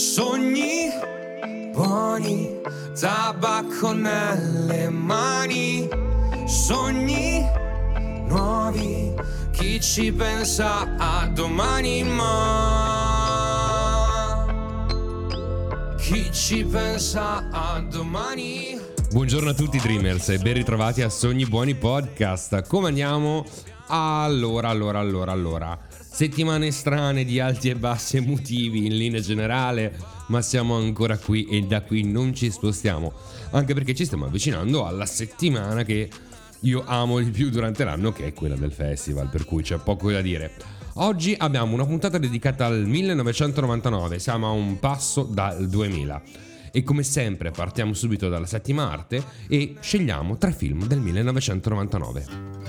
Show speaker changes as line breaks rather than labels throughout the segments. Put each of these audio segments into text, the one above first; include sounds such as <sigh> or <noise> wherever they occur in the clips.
Sogni buoni, tabacco nelle mani, sogni nuovi, chi ci pensa a domani ma chi ci pensa a domani
Buongiorno a tutti Dreamers e ben ritrovati a Sogni Buoni Podcast. Come andiamo? Allora, allora, allora, allora. Settimane strane di alti e bassi emotivi in linea generale, ma siamo ancora qui e da qui non ci spostiamo. Anche perché ci stiamo avvicinando alla settimana che io amo di più durante l'anno, che è quella del festival, per cui c'è poco da dire. Oggi abbiamo una puntata dedicata al 1999, siamo a un passo dal 2000. E come sempre partiamo subito dalla settima arte e scegliamo tre film del 1999.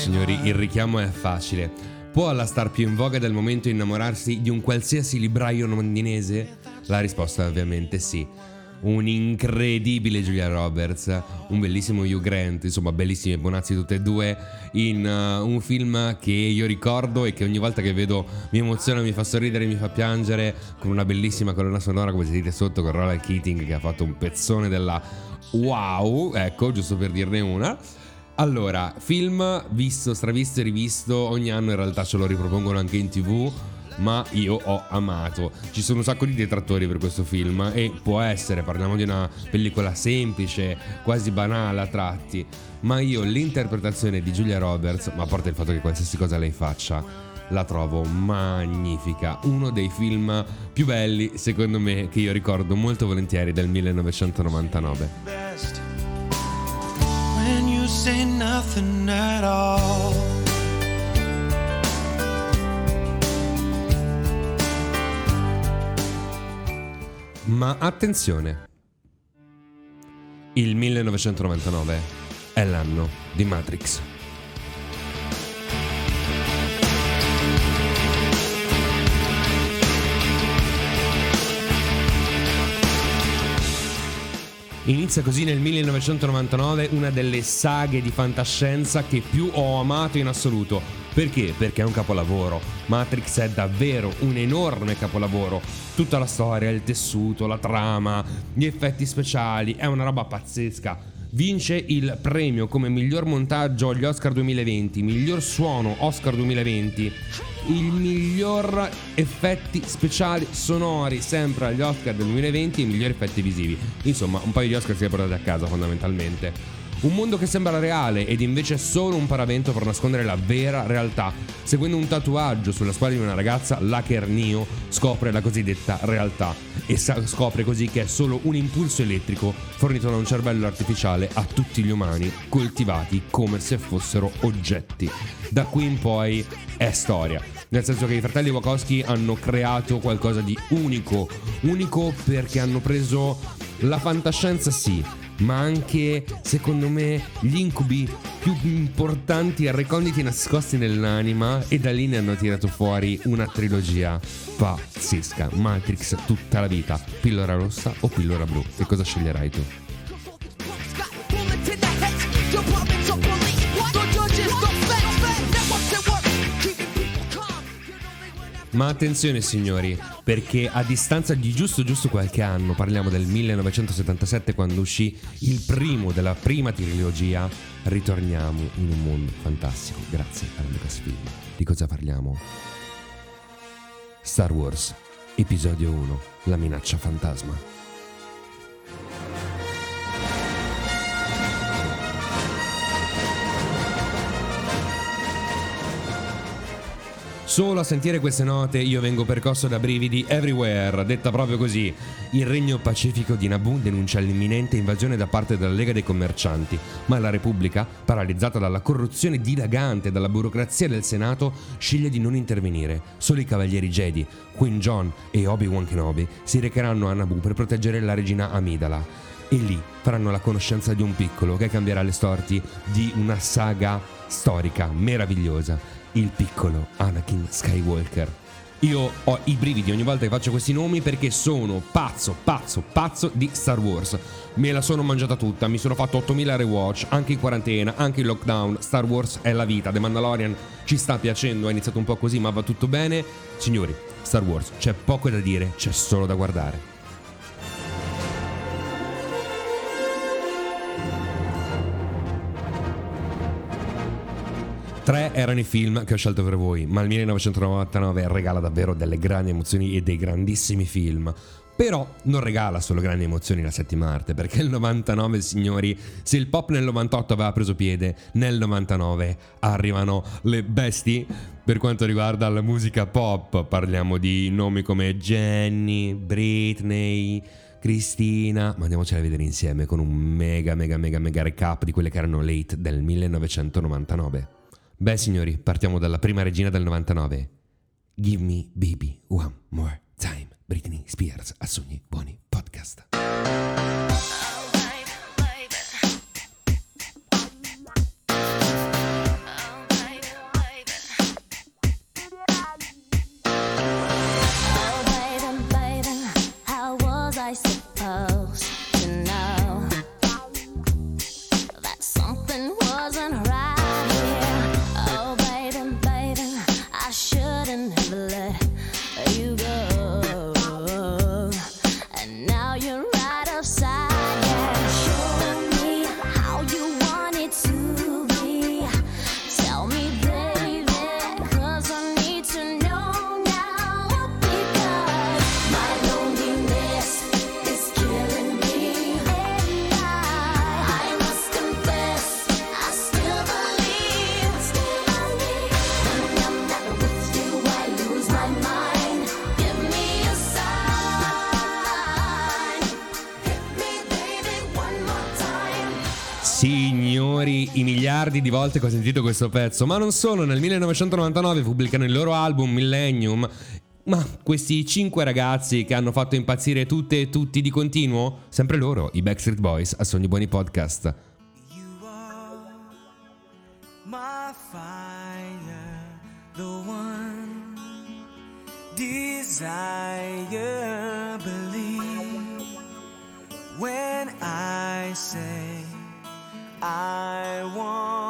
Signori il richiamo è facile. Può la star più in voga del momento innamorarsi di un qualsiasi libraio londinese? La risposta è ovviamente sì. Un'incredibile Julia Roberts, un bellissimo Hugh Grant, insomma bellissimi e bonazzi tutte e due, in uh, un film che io ricordo e che ogni volta che vedo mi emoziona, mi fa sorridere, mi fa piangere, con una bellissima colonna sonora come sentite sotto con Roland Keating che ha fatto un pezzone della wow, ecco, giusto per dirne una. Allora, film visto, stravisto e rivisto, ogni anno in realtà ce lo ripropongono anche in tv, ma io ho amato. Ci sono un sacco di detrattori per questo film e può essere, parliamo di una pellicola semplice, quasi banale a tratti, ma io l'interpretazione di Julia Roberts, ma a parte il fatto che qualsiasi cosa lei faccia, la trovo magnifica. Uno dei film più belli, secondo me, che io ricordo molto volentieri del 1999.
Say nothing at all.
Ma attenzione, il 1999 è l'anno di Matrix. Inizia così nel 1999 una delle saghe di fantascienza che più ho amato in assoluto. Perché? Perché è un capolavoro. Matrix è davvero un enorme capolavoro. Tutta la storia, il tessuto, la trama, gli effetti speciali, è una roba pazzesca. Vince il premio come miglior montaggio agli Oscar 2020, miglior suono Oscar 2020, il miglior effetti speciali sonori sempre agli Oscar del 2020 e i migliori effetti visivi. Insomma, un paio di Oscar si è portati a casa fondamentalmente. Un mondo che sembra reale ed invece è solo un paravento per nascondere la vera realtà. Seguendo un tatuaggio sulla spalla di una ragazza, l'hacker Neo scopre la cosiddetta realtà e sa- scopre così che è solo un impulso elettrico fornito da un cervello artificiale a tutti gli umani, coltivati come se fossero oggetti. Da qui in poi è storia. Nel senso che i fratelli Wachowski hanno creato qualcosa di unico. Unico perché hanno preso la fantascienza, sì, ma anche, secondo me, gli incubi più importanti e reconditi nascosti nell'anima e da lì ne hanno tirato fuori una trilogia pazzesca. Matrix tutta la vita, pillola rossa o pillola blu? E cosa sceglierai tu? Ma attenzione signori, perché a distanza di giusto giusto qualche anno, parliamo del 1977 quando uscì il primo della prima trilogia, ritorniamo in un mondo fantastico grazie alla Lucasfilm. Di cosa parliamo? Star Wars, episodio 1, la minaccia fantasma. Solo a sentire queste note io vengo percosso da brividi everywhere, detta proprio così. Il regno pacifico di Naboo denuncia l'imminente invasione da parte della Lega dei Commercianti, ma la Repubblica, paralizzata dalla corruzione dilagante dalla burocrazia del Senato, sceglie di non intervenire. Solo i cavalieri Jedi, Queen John e Obi-Wan Kenobi si recheranno a Naboo per proteggere la regina Amidala. E lì faranno la conoscenza di un piccolo che cambierà le sorti di una saga storica meravigliosa il piccolo Anakin Skywalker. Io ho i brividi ogni volta che faccio questi nomi perché sono pazzo, pazzo, pazzo di Star Wars. Me la sono mangiata tutta, mi sono fatto 8000 rewatch, anche in quarantena, anche in lockdown. Star Wars è la vita, The Mandalorian ci sta piacendo, è iniziato un po' così ma va tutto bene. Signori, Star Wars, c'è poco da dire, c'è solo da guardare. Tre erano i film che ho scelto per voi, ma il 1999 regala davvero delle grandi emozioni e dei grandissimi film. Però non regala solo grandi emozioni la settima arte, perché il 99, signori, se il pop nel 98 aveva preso piede, nel 99 arrivano le bestie per quanto riguarda la musica pop. Parliamo di nomi come Jenny, Britney, Cristina, ma andiamocela a vedere insieme con un mega mega mega mega recap di quelle che erano hit del 1999. Beh, signori, partiamo dalla prima regina del 99. Give me baby one more time. Britney Spears a Sogni Buoni Podcast. Miliardi di volte che ho sentito questo pezzo, ma non solo, nel 1999 pubblicano il loro album Millennium. Ma questi cinque ragazzi che hanno fatto impazzire tutte e tutti di continuo? Sempre loro, i Backstreet Boys, a Sogni Buoni Podcast.
You are my fire, the one desire. Believe when I say I want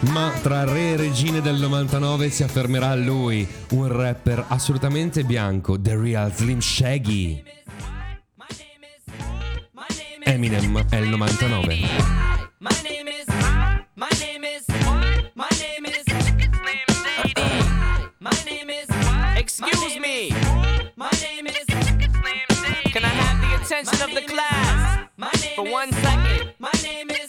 Ma tra re e regine del 99 si affermerà lui, un rapper assolutamente bianco, The Real Slim Shaggy. Eminem è il 99.
My name is. My name is. My name is. My name is. Excuse me. My name is. Can I have the attention of the class for one second? My name is.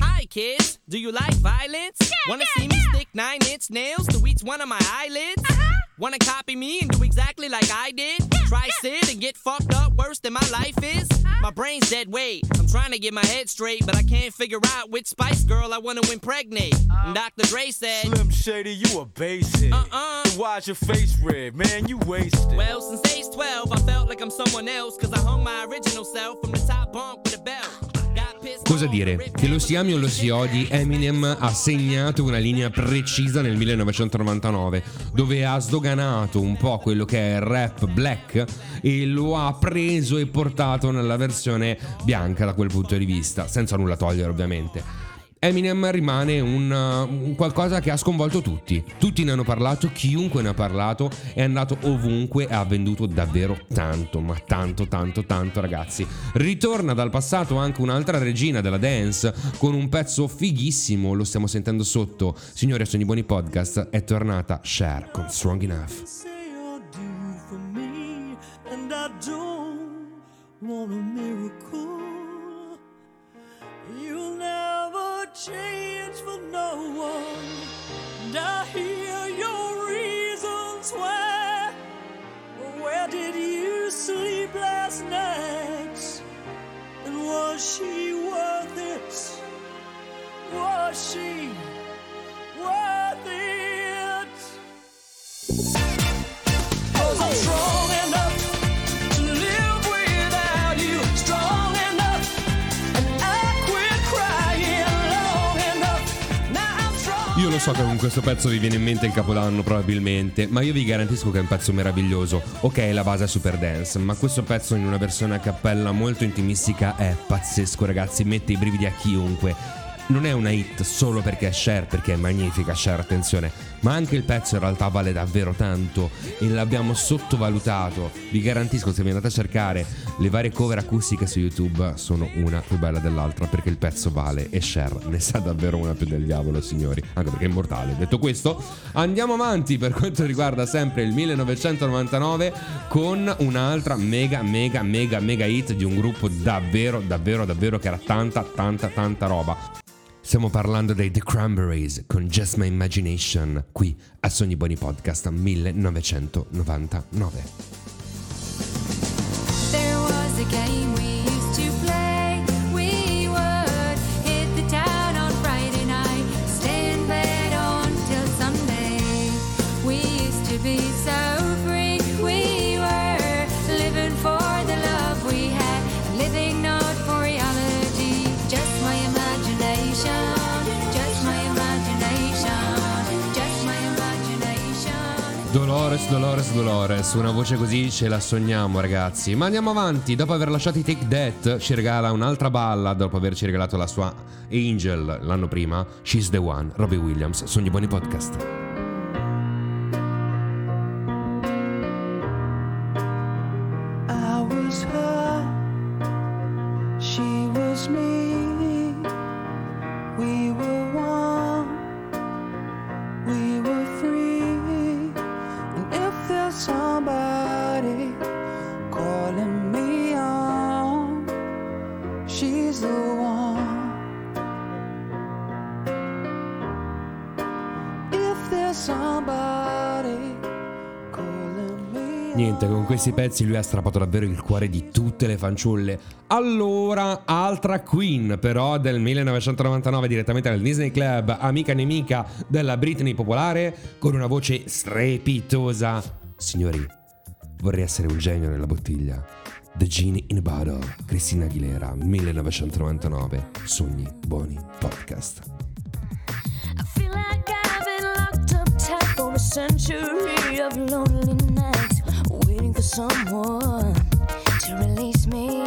Hi, kids. Do you like violence? Wanna see me stick nine inch nails to each one of my eyelids? Uh-huh. Wanna copy me and do exactly like I did? Try sit and get fucked up worse than my life is? Uh-huh. My brain's dead weight. I'm trying to get my head straight, but I can't figure out which Spice Girl I wanna impregnate. Uh-huh. And Dr. Dre said,
Slim Shady, you a basic.
Uh-uh.
So why's your face red, man? You wasted.
Well, since age 12, I felt like I'm someone else, cause I hung my original self from the top bunk with a belt.
Cosa dire? Che lo si ami o lo si odi, Eminem ha segnato una linea precisa nel 1999, dove ha sdoganato un po' quello che è il rap black e lo ha preso e portato nella versione bianca da quel punto di vista, senza nulla togliere ovviamente. Eminem rimane un, uh, un qualcosa che ha sconvolto tutti. Tutti ne hanno parlato, chiunque ne ha parlato, è andato ovunque e ha venduto davvero tanto, ma tanto, tanto, tanto ragazzi. Ritorna dal passato anche un'altra regina della dance con un pezzo fighissimo, lo stiamo sentendo sotto. Signori, a Sogni Buoni Podcast è tornata Cher con Strong Enough.
want a miracle. Was she worth it? Was she worth it?
So che con questo pezzo vi viene in mente il capodanno probabilmente, ma io vi garantisco che è un pezzo meraviglioso. Ok, la base è super dance, ma questo pezzo in una versione a cappella molto intimistica è pazzesco ragazzi, mette i brividi a chiunque. Non è una hit solo perché è Cher, perché è magnifica Cher, attenzione, ma anche il pezzo in realtà vale davvero tanto e l'abbiamo sottovalutato. Vi garantisco, se vi andate a cercare le varie cover acustiche su YouTube, sono una più bella dell'altra perché il pezzo vale e Cher ne sa davvero una più del diavolo, signori, anche perché è immortale. Detto questo, andiamo avanti per quanto riguarda sempre il 1999 con un'altra mega, mega, mega, mega hit di un gruppo davvero, davvero, davvero che era tanta, tanta, tanta roba. Stiamo parlando dei The Cranberries con Just My Imagination qui a Sogni Buoni Podcast 1999. Dolores, Dolores, Dolores, una voce così ce la sogniamo ragazzi. Ma andiamo avanti, dopo aver lasciato i Take That ci regala un'altra ballad dopo averci regalato la sua Angel l'anno prima, She's the One, Robbie Williams, Sogni Buoni Podcast. Niente, con questi pezzi lui ha strappato davvero il cuore di tutte le fanciulle. Allora, altra queen però del 1999 direttamente dal Disney Club, amica nemica della Britney popolare, con una voce strepitosa. Signori, vorrei essere un genio nella bottiglia. The Genie in a Bottle, Cristina Aguilera, 1999. Sogni buoni podcast.
A century of lonely nights, waiting for someone to release me.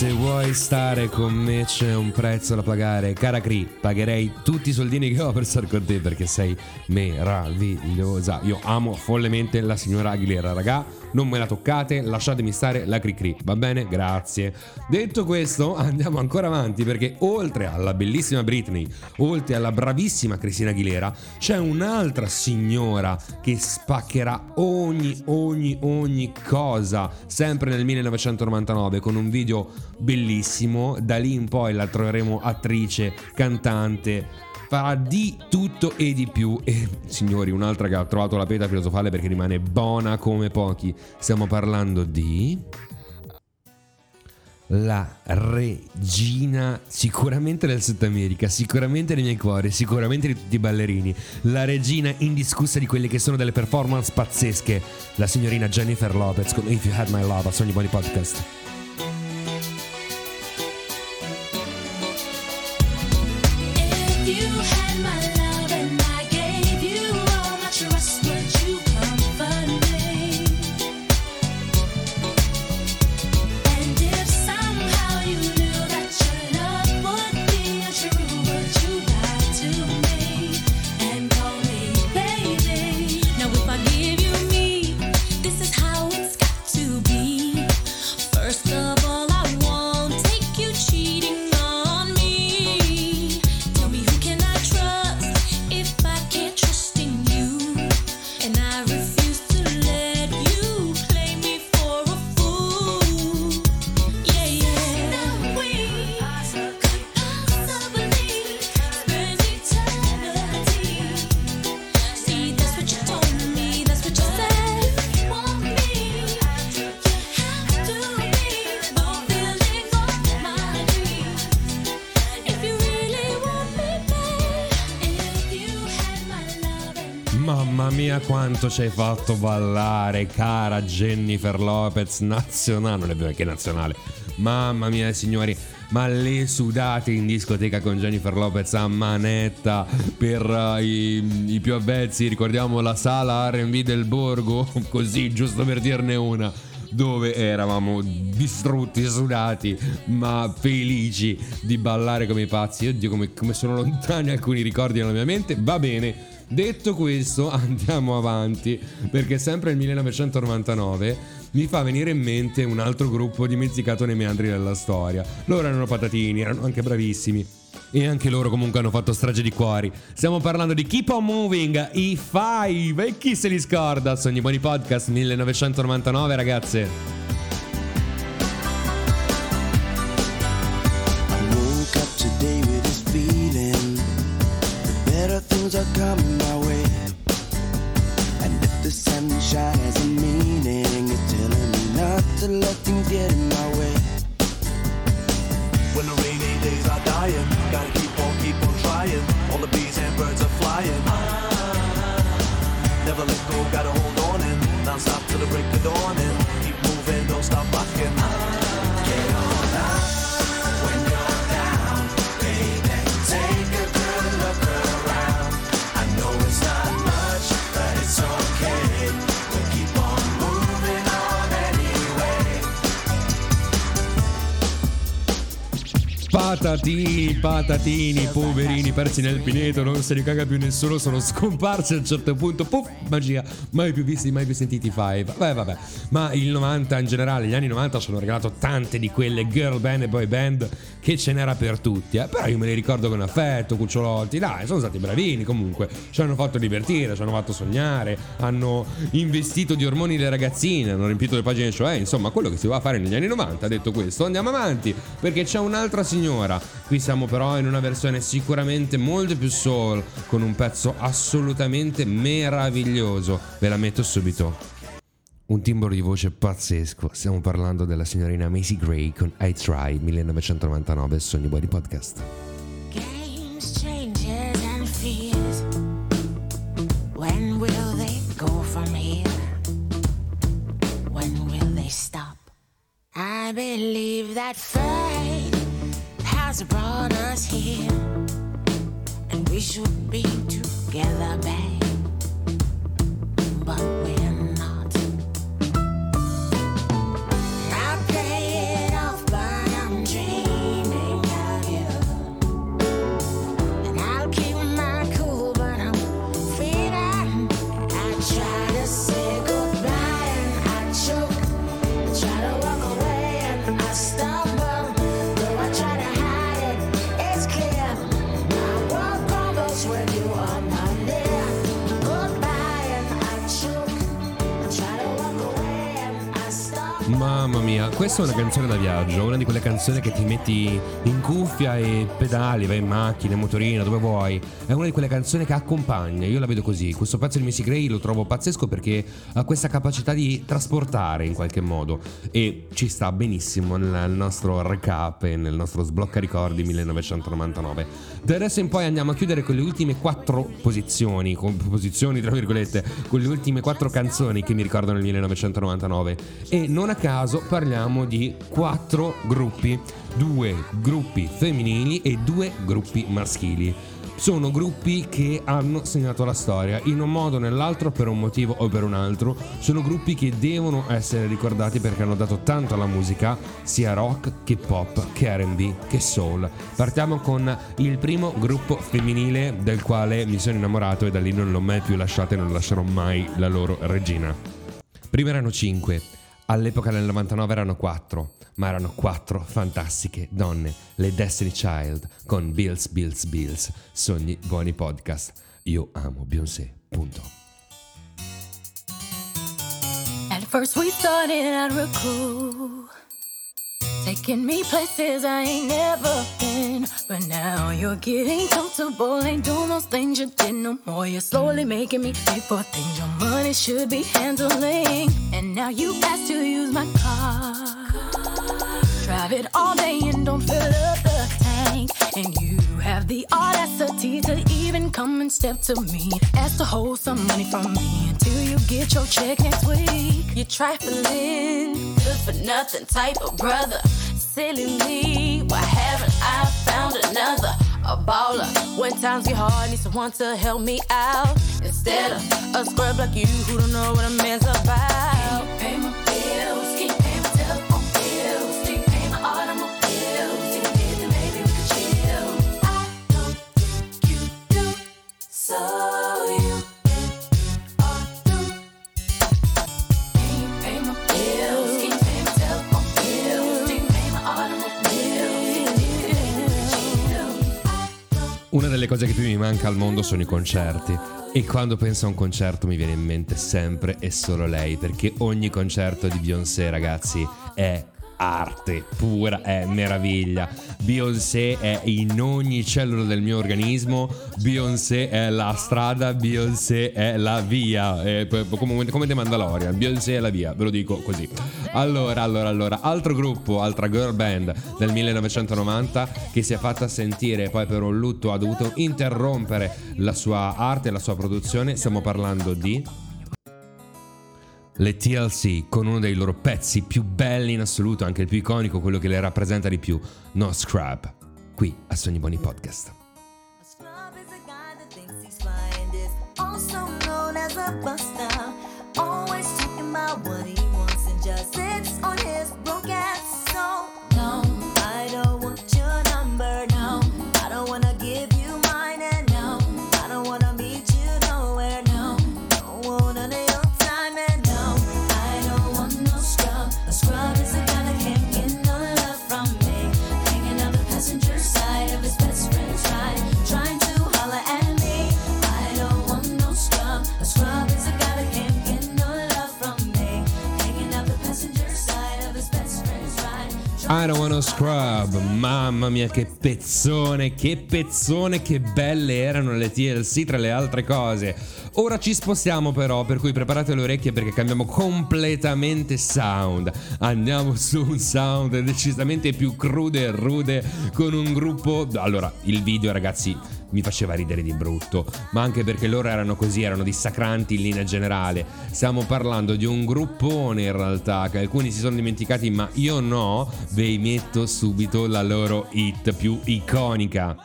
Se vuoi stare con me c'è un prezzo da pagare. Cara Cri, pagherei tutti i soldini che ho per stare con te perché sei meravigliosa. Io amo follemente la signora Aguilera, raga. Non me la toccate, lasciatemi stare la Cri Cri, va bene? Grazie. Detto questo, <laughs> andiamo ancora avanti perché oltre alla bellissima Britney, oltre alla bravissima Cristina Aguilera, c'è un'altra signora che spaccherà ogni, ogni, ogni cosa, sempre nel 1999 con un video bellissimo. Da lì in poi la troveremo attrice, cantante. Farà di tutto e di più. E signori, un'altra che ha trovato la pietra filosofale perché rimane buona come pochi. Stiamo parlando di. la regina sicuramente del Sud America, sicuramente nei miei cuori, sicuramente di tutti i ballerini, la regina indiscussa di quelle che sono delle performance pazzesche, la signorina Jennifer Lopez con If You Had My Love a Sogni Buoni Podcast.
You
quanto ci hai fatto ballare, cara Jennifer Lopez, nazionale, non è vero che nazionale. Mamma mia signori, ma le sudate in discoteca con Jennifer Lopez a manetta per eh, i, i più avvezzi, ricordiamo la sala R&B del Borgo, <laughs> così giusto per dirne una dove eravamo distrutti, sudati, ma felici di ballare come i pazzi. Oddio, come, come sono lontani alcuni ricordi nella mia mente. Va bene. Detto questo, <laughs> andiamo avanti, perché sempre nel 1999 mi fa venire in mente un altro gruppo dimenticato nei meandri della storia. Loro erano patatini, erano anche bravissimi. E anche loro comunque hanno fatto strage di cuori. Stiamo parlando di Keep On Moving, i Five. E chi se li scorda? Sogni Buoni Podcast 1999, ragazze.
Things are coming my way. And if the sunshine has a meaning, it's telling me not to let things get in my way.
When the rainy days are dying, gotta keep on, keep on trying. All the bees and birds are flying. Never let go, gotta hold on and non stop till the break of dawn and keep moving, don't stop rocking.
Patatini, patatini, poverini, persi nel pineto, non se ne caga più nessuno, sono scomparsi a un certo punto, puff, magia, mai più visti, mai più sentiti Five. Beh, vabbè, ma il 90 in generale, gli anni 90 ci hanno regalato tante di quelle girl band e boy band che ce n'era per tutti, eh. però io me li ricordo con affetto, cucciolotti, dai, sono stati bravini comunque, ci hanno fatto divertire, ci hanno fatto sognare, hanno investito di ormoni le ragazzine, hanno riempito le pagine, cioè, insomma, quello che si va fare negli anni 90, detto questo, andiamo avanti, perché c'è un'altra signora, qui siamo però in una versione sicuramente molto più soul, con un pezzo assolutamente meraviglioso, ve la metto subito. Un timbro di voce pazzesco, stiamo parlando della signorina Macy Gray con I Try 1999 Sogni Buoni Podcast.
games, changes, and fears. When will they go from here? When will they stop? I believe that fate has brought us here, and we should be together, babe.
Questa è una canzone da viaggio, una di quelle canzoni che ti metti in cuffia e pedali, vai in macchina, in motorino, dove vuoi. È una di quelle canzoni che accompagna, io la vedo così. Questo pezzo di Missy Gray lo trovo pazzesco perché ha questa capacità di trasportare in qualche modo e ci sta benissimo nel nostro recap e nel nostro sblocca ricordi 1999. Da adesso in poi andiamo a chiudere con le ultime quattro posizioni, con posizioni tra virgolette, con le ultime quattro canzoni che mi ricordano il 1999 e non a caso parliamo di quattro gruppi, due gruppi femminili e due gruppi maschili. Sono gruppi che hanno segnato la storia in un modo o nell'altro per un motivo o per un altro. Sono gruppi che devono essere ricordati perché hanno dato tanto alla musica, sia rock che pop, che RB, che soul. Partiamo con il primo gruppo femminile del quale mi sono innamorato e da lì non l'ho mai più lasciata e non lascerò mai la loro regina. Prima erano 5, all'epoca del 99 erano 4, ma erano 4 fantastiche donne, le Destiny Child con Bills, Bills, Bills, sogni buoni podcast. Io amo Beyoncé, punto.
At first we started out real cool, taking me places I ain't never been. But now you're getting comfortable, ain't doing those things you did no more. You're slowly making me pay for things your money should be handling. And now you ask to use my car. Drive it all day and don't fill up the tank. And you have the audacity to even come and step to me. Ask to hold some money from me until you get your check next week. You're trifling, good for nothing type of brother. Silly me, why haven't I found another? A baller. When times get hard, need someone to help me out. Instead of a scrub like you who don't know what a man's about. Pay my
cose che più mi manca al mondo sono i concerti. E quando penso a un concerto mi viene in mente sempre e solo lei, perché ogni concerto di Beyoncé, ragazzi, è arte pura, è meraviglia. Beyoncé è in ogni cellula del mio organismo, Beyoncé è la strada, Beyoncé è la via, è p- come, come The Mandalorian, Beyoncé è la via, ve lo dico così. Allora, allora, allora, altro gruppo, altra girl band del 1990 che si è fatta sentire e poi per un lutto ha dovuto interrompere la sua arte, la sua produzione, stiamo parlando di le TLC con uno dei loro pezzi più belli in assoluto, anche il più iconico, quello che le rappresenta di più, No Scrub, qui a Sogni Buoni Podcast.
a Scrub,
mamma mia che pezzone, che pezzone, che belle erano le TLC tra le altre cose. Ora ci spostiamo però, per cui preparate le orecchie perché cambiamo completamente sound. Andiamo su un sound decisamente più crude e rude con un gruppo... Allora, il video ragazzi mi faceva ridere di brutto, ma anche perché loro erano così, erano dissacranti in linea generale. Stiamo parlando di un gruppone in realtà, che alcuni si sono dimenticati, ma io no, vi metto subito la loro hit più iconica.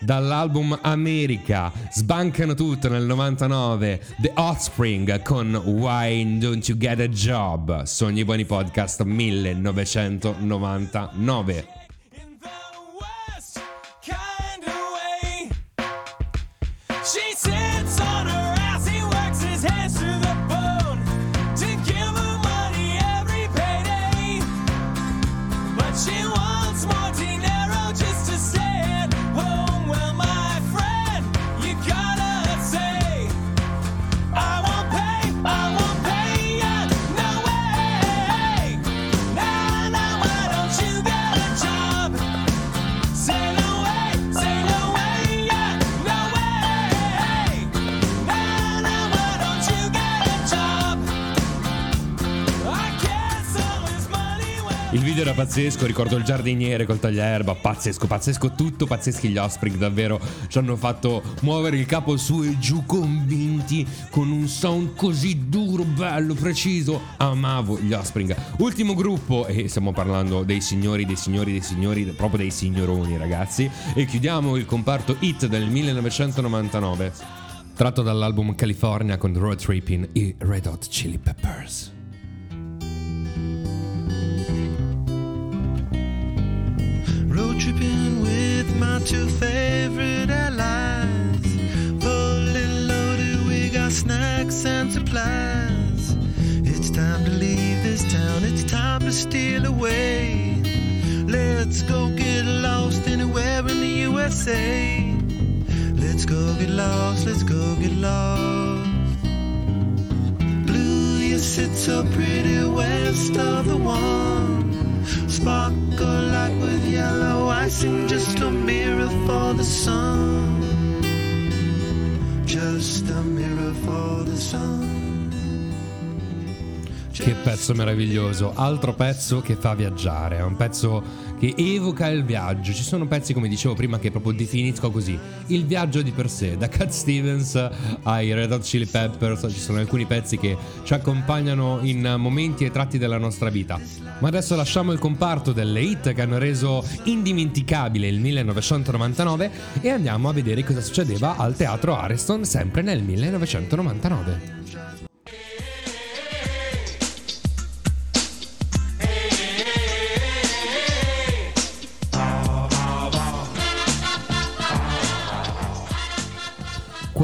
Dall'album America. Sbancano tutto nel 99 The Offspring con Why Don't You Get a Job. Sogni Buoni Podcast 1999 pazzesco, ricordo il giardiniere col tagliaerba, pazzesco, pazzesco, tutto pazzeschi gli Offspring, davvero ci hanno fatto muovere il capo su e giù convinti con un sound così duro, bello, preciso. Amavo gli Offspring. Ultimo gruppo, e stiamo parlando dei signori, dei signori, dei signori, proprio dei signoroni ragazzi, e chiudiamo il comparto hit del 1999, tratto dall'album California con Road Tripping i Red Hot Chili Peppers.
Road tripping with my two favorite allies. Fully loaded, we got snacks and supplies. It's time to leave this town, it's time to steal away. Let's go get lost anywhere in the USA. Let's go get lost, let's go get lost. Blue, you sit so pretty west of the one. Sparkle like with yellow icing, just a mirror for the sun. Just a mirror for the sun.
Che pezzo meraviglioso, altro pezzo che fa viaggiare, è un pezzo che evoca il viaggio. Ci sono pezzi, come dicevo prima, che proprio definisco così: il viaggio di per sé. Da Cat Stevens ai Red Hot Chili Peppers, ci sono alcuni pezzi che ci accompagnano in momenti e tratti della nostra vita. Ma adesso lasciamo il comparto delle hit che hanno reso indimenticabile il 1999 e andiamo a vedere cosa succedeva al teatro Ariston sempre nel 1999.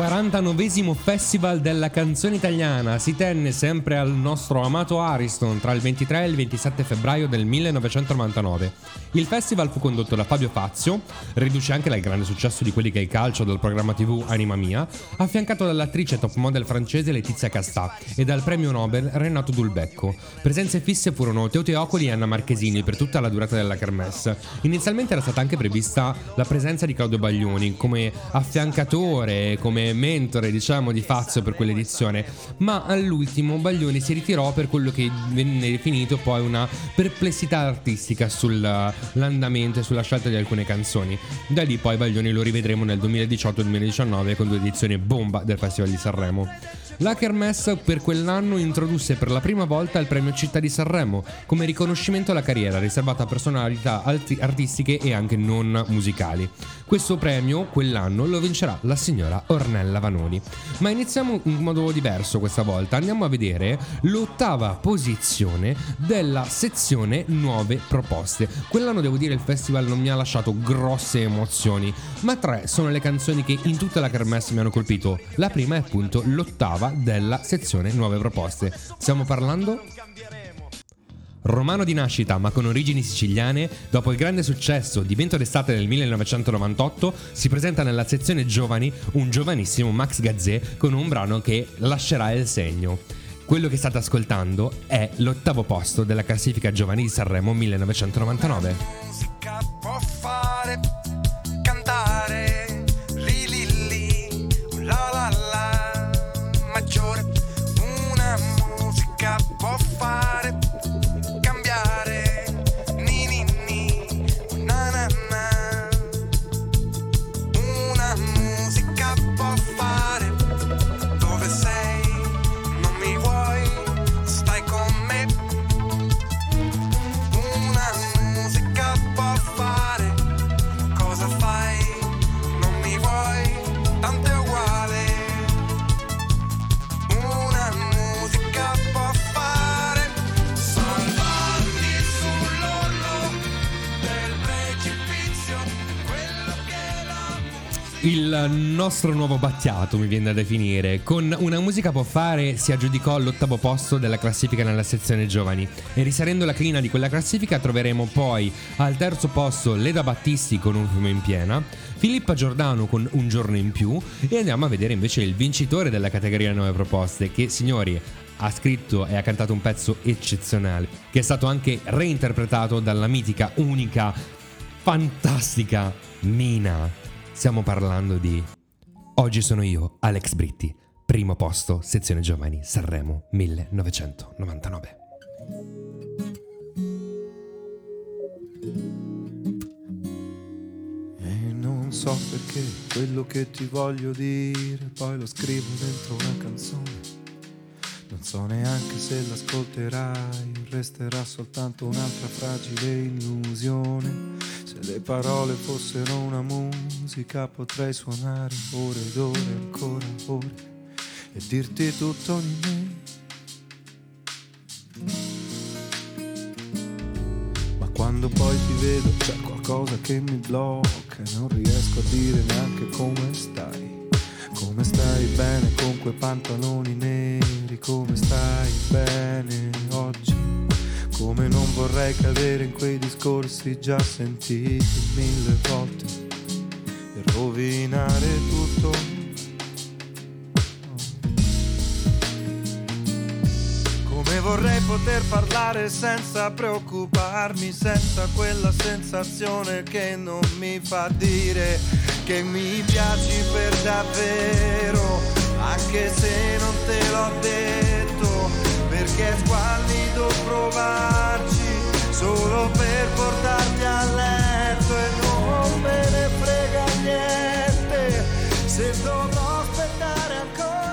49esimo Festival della canzone italiana si tenne sempre al nostro amato Ariston tra il 23 e il 27 febbraio del 1999. Il festival fu condotto da Fabio Fazio, riduce anche dal grande successo di quelli che è il calcio del programma TV Anima Mia, affiancato dall'attrice top model francese Letizia Castà e dal premio Nobel Renato Dulbecco. Presenze fisse furono Teo Teocoli e Anna Marchesini per tutta la durata della kermesse. Inizialmente era stata anche prevista la presenza di Claudio Baglioni come affiancatore, come mentore diciamo di Fazio per quell'edizione, ma all'ultimo Baglioni si ritirò per quello che venne definito poi una perplessità artistica sull'andamento e sulla scelta di alcune canzoni. Da lì poi Baglioni lo rivedremo nel 2018-2019 con due edizioni bomba del Festival di Sanremo. La Kermesse per quell'anno introdusse per la prima volta il premio Città di Sanremo come riconoscimento alla carriera riservata a personalità alti- artistiche e anche non musicali. Questo premio quell'anno lo vincerà la signora Ornella Vanoni. Ma iniziamo in modo diverso questa volta, andiamo a vedere l'ottava posizione della sezione nuove proposte. Quell'anno devo dire il festival non mi ha lasciato grosse emozioni, ma tre sono le canzoni che in tutta la kermesse mi hanno colpito. La prima è appunto l'ottava della sezione nuove proposte. Stiamo parlando Romano di nascita ma con origini siciliane, dopo il grande successo di Vento d'estate del 1998, si presenta nella sezione giovani un giovanissimo Max Gazzè con un brano che lascerà il segno. Quello che state ascoltando è l'ottavo posto della classifica giovani di Sanremo 1999.
Musica
nostro nuovo battiato mi viene da definire. Con una musica può fare si aggiudicò all'ottavo posto della classifica nella sezione giovani. E risalendo la clina di quella classifica troveremo poi al terzo posto Leda Battisti con un fiume in piena, Filippa Giordano con un giorno in più e andiamo a vedere invece il vincitore della categoria nuove proposte che signori ha scritto e ha cantato un pezzo eccezionale che è stato anche reinterpretato dalla mitica, unica, fantastica Mina. Stiamo parlando di Oggi sono io, Alex Britti, primo posto, sezione giovani, Sanremo 1999.
E non so perché quello che ti voglio dire, poi lo scrivo dentro una canzone non so neanche se l'ascolterai, resterà soltanto un'altra fragile illusione. Se le parole fossero una musica potrei suonare ore ed ore, ancora ore, e dirti tutto di me. Ma quando poi ti vedo c'è qualcosa che mi blocca e non riesco a dire neanche come stai. Come stai bene con quei pantaloni neri? Come stai bene oggi? Come non vorrei cadere in quei discorsi già sentiti mille volte e rovinare tutto. Come vorrei poter parlare senza preoccuparmi, senza quella sensazione che non mi fa dire che mi piaci per davvero, anche se non te l'ho detto, perché è squallido provarci solo per portarti a letto e non me ne frega niente se dovrò aspettare ancora.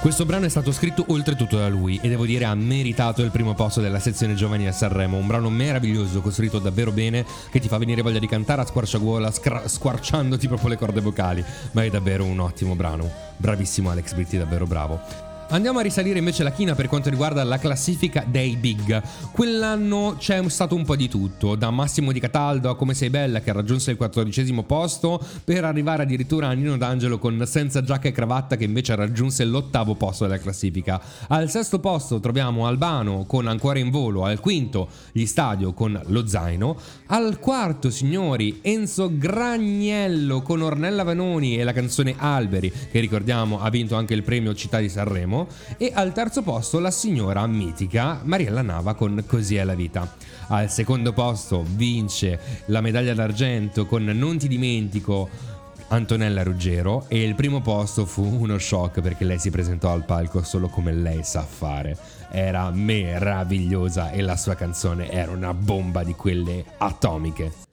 Questo brano è stato scritto oltretutto da lui e devo dire ha meritato il primo posto della sezione giovani a Sanremo, un brano meraviglioso, costruito davvero bene, che ti fa venire voglia di cantare a squarciagola, scra- squarciandoti proprio le corde vocali, ma è davvero un ottimo brano. Bravissimo Alex Britti, davvero bravo. Andiamo a risalire invece la china per quanto riguarda la classifica dei big. Quell'anno c'è stato un po' di tutto, da Massimo Di Cataldo a Come sei bella che raggiunse il quattordicesimo posto, per arrivare addirittura a Nino D'Angelo con Senza giacca e cravatta che invece raggiunse l'ottavo posto della classifica. Al sesto posto troviamo Albano con Ancora in volo, al quinto Gli Stadio con Lo Zaino, al quarto signori Enzo Gragnello con Ornella Vanoni e la canzone Alberi che ricordiamo ha vinto anche il premio Città di Sanremo e al terzo posto la signora mitica Mariella Nava con Così è la vita. Al secondo posto vince la medaglia d'argento con Non ti dimentico Antonella Ruggero e il primo posto fu uno shock perché lei si presentò al palco solo come lei sa fare. Era meravigliosa e la sua canzone era una bomba di quelle atomiche.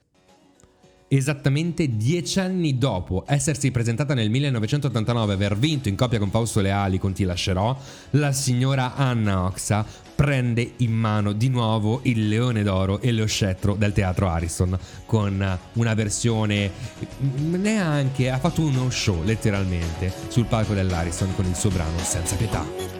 Esattamente dieci anni dopo essersi presentata nel 1989 e aver vinto in coppia con Fausto Leali con Ti lascerò, la signora Anna Oxa prende in mano di nuovo il leone d'oro e lo scettro del teatro Ariston con una versione neanche ha fatto uno show letteralmente sul palco dell'Ariston con il suo brano Senza pietà.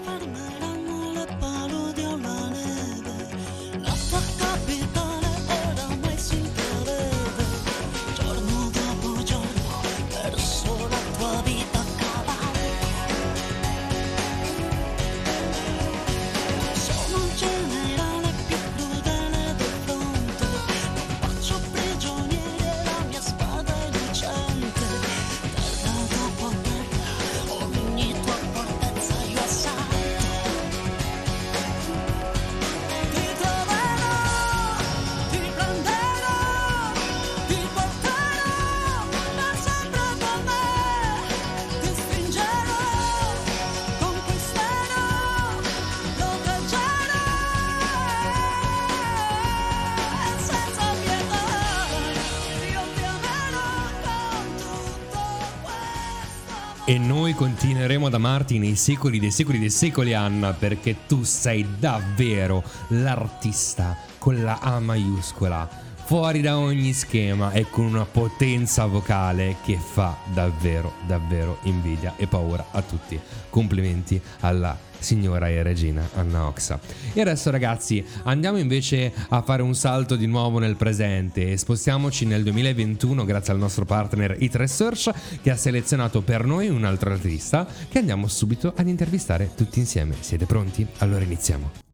Continueremo ad amarti nei secoli dei secoli dei secoli, Anna, perché tu sei davvero l'artista con la A maiuscola, fuori da ogni schema e con una potenza vocale che fa davvero, davvero invidia e paura a tutti. Complimenti alla signora e regina Anna Oxa. E adesso ragazzi andiamo invece a fare un salto di nuovo nel presente e spostiamoci nel 2021 grazie al nostro partner It Research che ha selezionato per noi un altro artista che andiamo subito ad intervistare tutti insieme. Siete pronti? Allora iniziamo.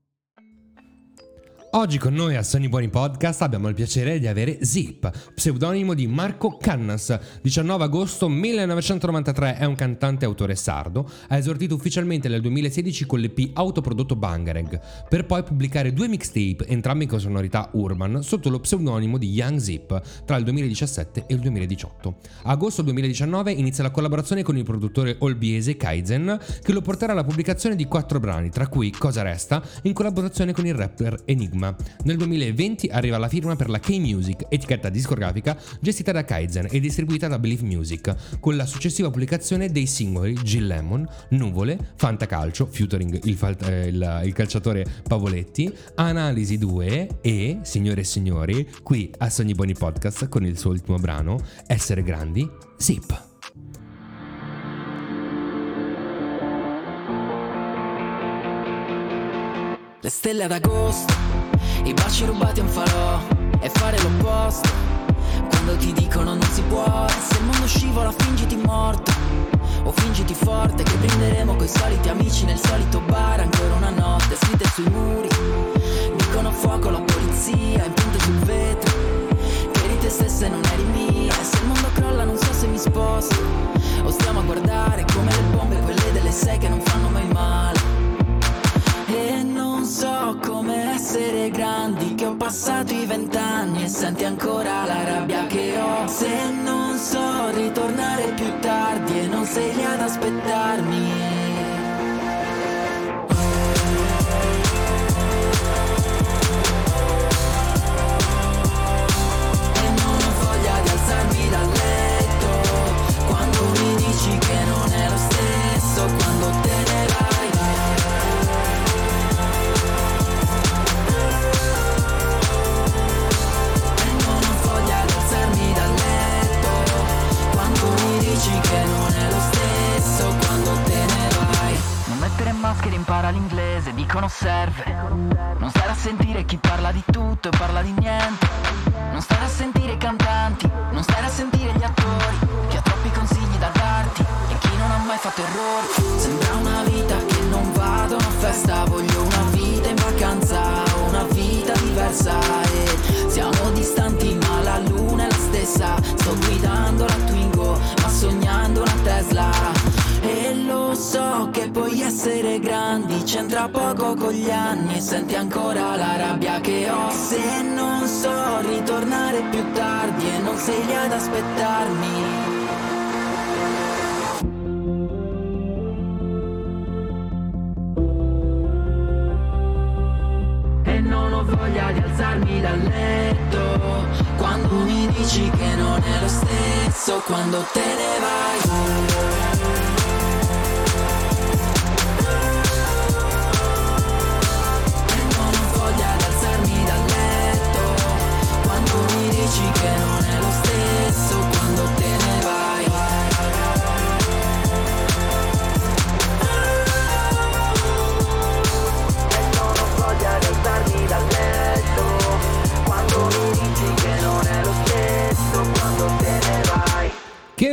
Oggi con noi a Sony Buoni Podcast abbiamo il piacere di avere Zip, pseudonimo di Marco Cannas. 19 agosto 1993 è un cantante autore sardo, ha esordito ufficialmente nel 2016 con l'EP autoprodotto Bangarang, per poi pubblicare due mixtape, entrambi con sonorità urban, sotto lo pseudonimo di Young Zip, tra il 2017 e il 2018. A agosto 2019 inizia la collaborazione con il produttore olbiese Kaizen, che lo porterà alla pubblicazione di quattro brani, tra cui Cosa Resta, in collaborazione con il rapper Enigma firma. Nel 2020 arriva la firma per la K-Music, etichetta discografica gestita da Kaizen e distribuita da Believe Music, con la successiva pubblicazione dei singoli Jill Lemon, Nuvole, Fantacalcio, featuring il, fal- eh, il- il calciatore Pavoletti, Analisi 2 e, signore e signori, qui a Sogni Buoni Podcast con il suo ultimo brano, Essere Grandi, Zip.
Le stelle ad agosto, i baci rubati a un falò e fare l'opposto. Quando ti dicono non si può, se il mondo scivola fingiti morto o fingiti forte che brinderemo coi soliti amici nel solito bar ancora una notte scritte sui muri. Dicono fuoco la polizia, impunte sul vetro, che eri te stessa e non eri mia. E se il mondo crolla non so se mi sposto o stiamo a guardare come le bombe quelle delle sei che non fanno essere grandi Che ho passato i vent'anni E senti ancora la rabbia che ho. Se non so ritornare più tardi E non sei lì ad aspettarmi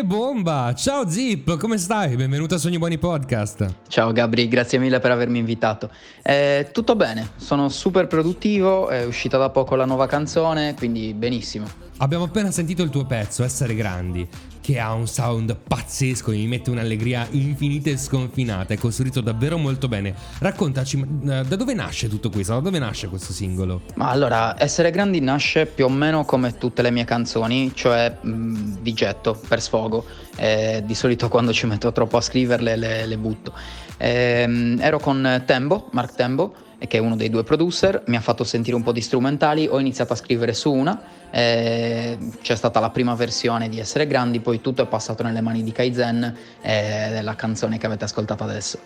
Bomba! Ciao Zip, come stai? Benvenuto a Sogni Buoni Podcast.
Ciao Gabri, grazie mille per avermi invitato. Eh, tutto bene, sono super produttivo, è uscita da poco la nuova canzone, quindi benissimo.
Abbiamo appena sentito il tuo pezzo, Essere Grandi, che ha un sound pazzesco, mi mette un'allegria infinita e sconfinata, è costruito davvero molto bene. Raccontaci, eh, da dove nasce tutto questo? Da dove nasce questo singolo?
Ma allora, Essere Grandi nasce più o meno come tutte le mie canzoni, cioè mh, di getto, per sfogo. Eh, di solito quando ci metto troppo a scriverle le, le butto. Ehm, ero con Tembo, Mark Tembo, che è uno dei due producer, mi ha fatto sentire un po' di strumentali, ho iniziato a scrivere su una, eh, c'è stata la prima versione di Essere Grandi, poi tutto è passato nelle mani di Kaizen, eh, della canzone che avete ascoltato adesso.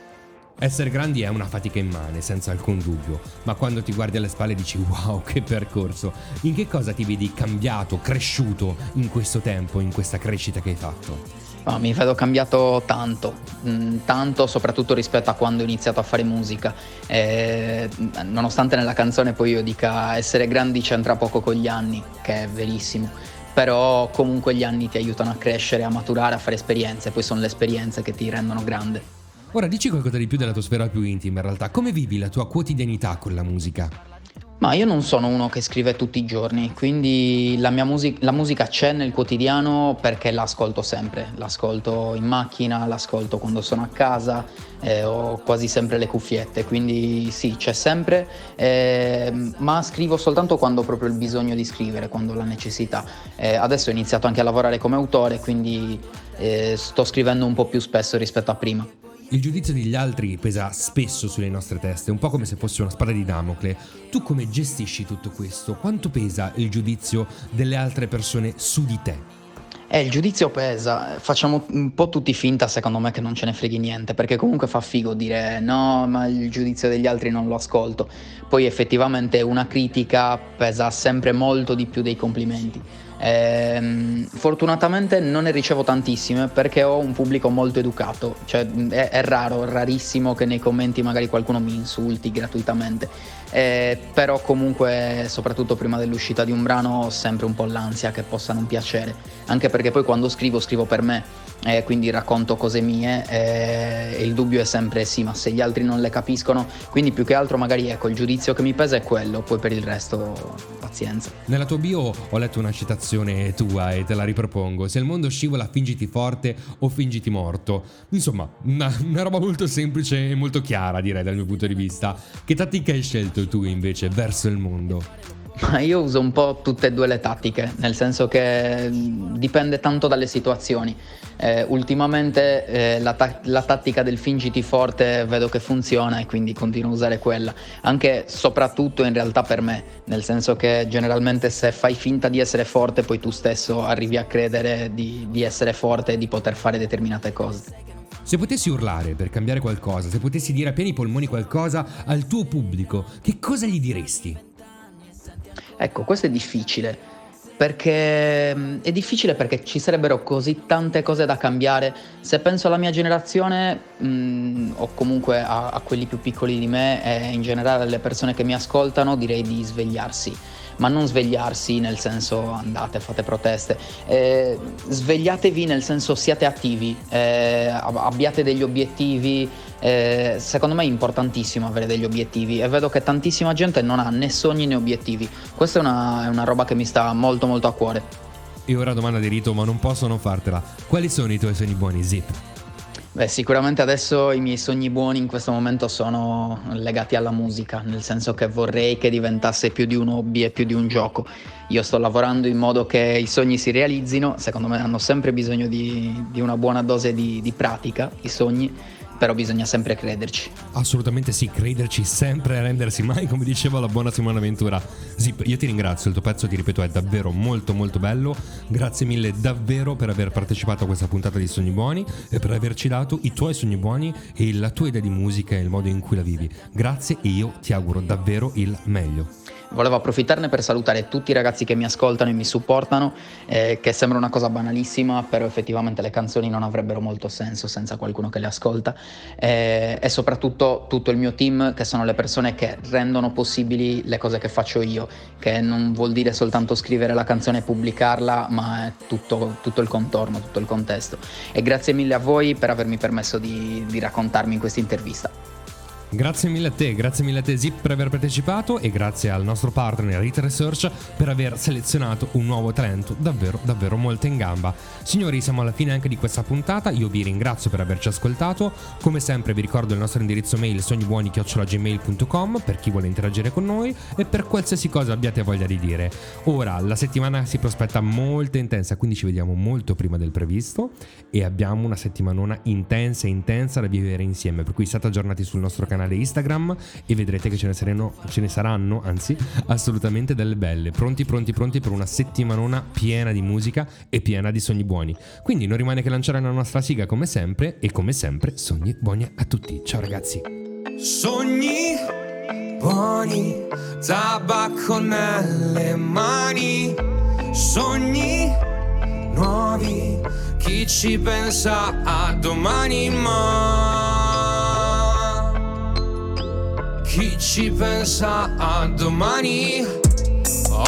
Essere grandi è una fatica immane, senza alcun dubbio, ma quando ti guardi alle spalle dici wow, che percorso. In che cosa ti vedi cambiato, cresciuto in questo tempo, in questa crescita che hai fatto?
Ma mi vedo cambiato tanto, mm, tanto soprattutto rispetto a quando ho iniziato a fare musica. Eh, nonostante nella canzone poi io dica essere grandi c'entra poco con gli anni, che è verissimo. Però comunque gli anni ti aiutano a crescere, a maturare, a fare esperienze, poi sono le esperienze che ti rendono grande.
Ora dici qualcosa di più della tua sfera più intima in realtà, come vivi la tua quotidianità con la musica?
Ma io non sono uno che scrive tutti i giorni, quindi la, music- la musica c'è nel quotidiano perché l'ascolto sempre, l'ascolto in macchina, l'ascolto quando sono a casa, eh, ho quasi sempre le cuffiette, quindi sì, c'è sempre, eh, ma scrivo soltanto quando ho proprio il bisogno di scrivere, quando ho la necessità. Eh, adesso ho iniziato anche a lavorare come autore, quindi eh, sto scrivendo un po' più spesso rispetto a prima.
Il giudizio degli altri pesa spesso sulle nostre teste, un po' come se fosse una spada di Damocle. Tu come gestisci tutto questo? Quanto pesa il giudizio delle altre persone su di te?
Eh, il giudizio pesa, facciamo un po' tutti finta secondo me che non ce ne freghi niente, perché comunque fa figo dire no, ma il giudizio degli altri non lo ascolto. Poi effettivamente una critica pesa sempre molto di più dei complimenti. Ehm, fortunatamente non ne ricevo tantissime perché ho un pubblico molto educato, cioè è, è raro, rarissimo che nei commenti magari qualcuno mi insulti gratuitamente, Eh, però comunque soprattutto prima dell'uscita di un brano ho sempre un po' l'ansia che possa non piacere, anche perché poi quando scrivo scrivo per me, eh, quindi racconto cose mie eh, e il dubbio è sempre sì, ma se gli altri non le capiscono, quindi più che altro magari ecco il giudizio che mi pesa è quello, poi per il resto pazienza.
Nella tua bio ho letto una citazione tua e te la ripropongo. Se il mondo scivola, fingiti forte o fingiti morto. Insomma, una, una roba molto semplice e molto chiara, direi, dal mio punto di vista. Che tattica hai scelto tu invece verso il mondo?
Ma io uso un po' tutte e due le tattiche, nel senso che mh, dipende tanto dalle situazioni. Eh, ultimamente eh, la, ta- la tattica del fingiti forte vedo che funziona e quindi continuo a usare quella, anche soprattutto in realtà per me, nel senso che generalmente se fai finta di essere forte poi tu stesso arrivi a credere di, di essere forte e di poter fare determinate cose.
Se potessi urlare per cambiare qualcosa, se potessi dire a pieni polmoni qualcosa al tuo pubblico, che cosa gli diresti?
Ecco, questo è difficile. Perché mm, è difficile perché ci sarebbero così tante cose da cambiare. Se penso alla mia generazione, mm, o comunque a, a quelli più piccoli di me, e in generale alle persone che mi ascoltano, direi di svegliarsi. Ma non svegliarsi nel senso andate, fate proteste. Eh, svegliatevi nel senso siate attivi, eh, ab- abbiate degli obiettivi. Eh, secondo me è importantissimo avere degli obiettivi e vedo che tantissima gente non ha né sogni né obiettivi. Questa è una, è una roba che mi sta molto molto a cuore.
E ora domanda di rito, ma non posso non fartela. Quali sono i tuoi sogni buoni, Zip?
Beh, sicuramente adesso i miei sogni buoni in questo momento sono legati alla musica, nel senso che vorrei che diventasse più di un hobby e più di un gioco. Io sto lavorando in modo che i sogni si realizzino, secondo me hanno sempre bisogno di, di una buona dose di, di pratica, i sogni, però bisogna sempre crederci.
Assolutamente sì, crederci sempre e rendersi mai, come diceva la buona Simona Ventura. Zip, io ti ringrazio, il tuo pezzo, ti ripeto, è davvero molto molto bello. Grazie mille davvero per aver partecipato a questa puntata di Sogni Buoni e per averci dato i tuoi sogni buoni e la tua idea di musica e il modo in cui la vivi. Grazie e io ti auguro davvero il meglio.
Volevo approfittarne per salutare tutti i ragazzi che mi ascoltano e mi supportano, eh, che sembra una cosa banalissima, però effettivamente le canzoni non avrebbero molto senso senza qualcuno che le ascolta. Eh, e soprattutto tutto il mio team, che sono le persone che rendono possibili le cose che faccio io, che non vuol dire soltanto scrivere la canzone e pubblicarla, ma è tutto, tutto il contorno, tutto il contesto. E grazie mille a voi per avermi permesso di, di raccontarmi in questa intervista.
Grazie mille a te, grazie mille a te Zip per aver partecipato e grazie al nostro partner Rita Research per aver selezionato un nuovo talento davvero davvero molto in gamba. Signori, siamo alla fine anche di questa puntata, io vi ringrazio per averci ascoltato, come sempre vi ricordo il nostro indirizzo mail sognibuoni.gmail.com per chi vuole interagire con noi e per qualsiasi cosa abbiate voglia di dire. Ora, la settimana si prospetta molto intensa, quindi ci vediamo molto prima del previsto e abbiamo una settimanona intensa intensa da vivere insieme, per cui state aggiornati sul nostro canale Instagram e vedrete che ce ne, saranno, ce ne saranno, anzi, assolutamente delle belle. Pronti, pronti, pronti per una settimanona piena di musica e piena di sogni buoni. Quindi non rimane che lanciare la nostra sigla come sempre e come sempre sogni buoni a tutti. Ciao ragazzi.
Sogni buoni, tabacco nelle mani, sogni nuovi, chi ci pensa a domani ma chi ci pensa a domani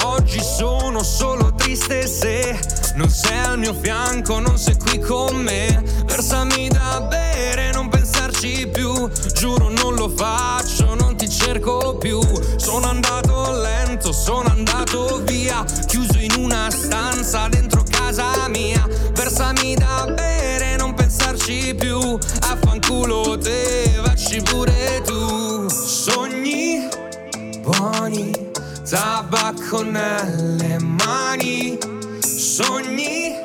Oggi sono solo triste se non sei al mio fianco, non sei qui con me. Versami da bere, non pensarci più. Giuro non lo faccio, non ti cerco più. Sono andato lento, sono andato via. Chiuso in una stanza dentro casa mia. Versami da bere, non pensarci più. Affanculo te, vacci pure tu. Tabacco nelle mani, sogni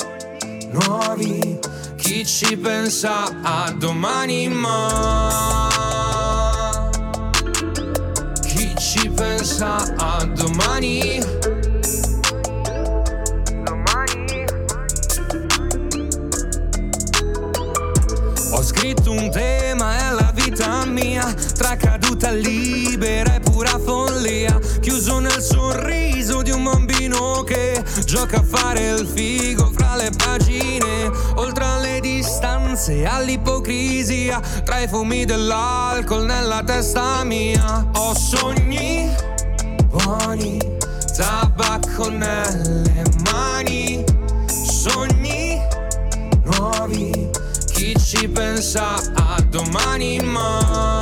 nuovi,
chi ci pensa a domani ma? Chi ci pensa a domani? Ho scritto un tema, è la vita mia, tra caduta libera e pura follia, chiuso nel sorriso di un bambino che gioca a fare il figo fra le pagine, oltre alle distanze all'ipocrisia, tra i fumi dell'alcol nella testa mia. Ho sogni buoni, tabacco nelle mani, sogni nuovi. Chi ci pensa a domani ma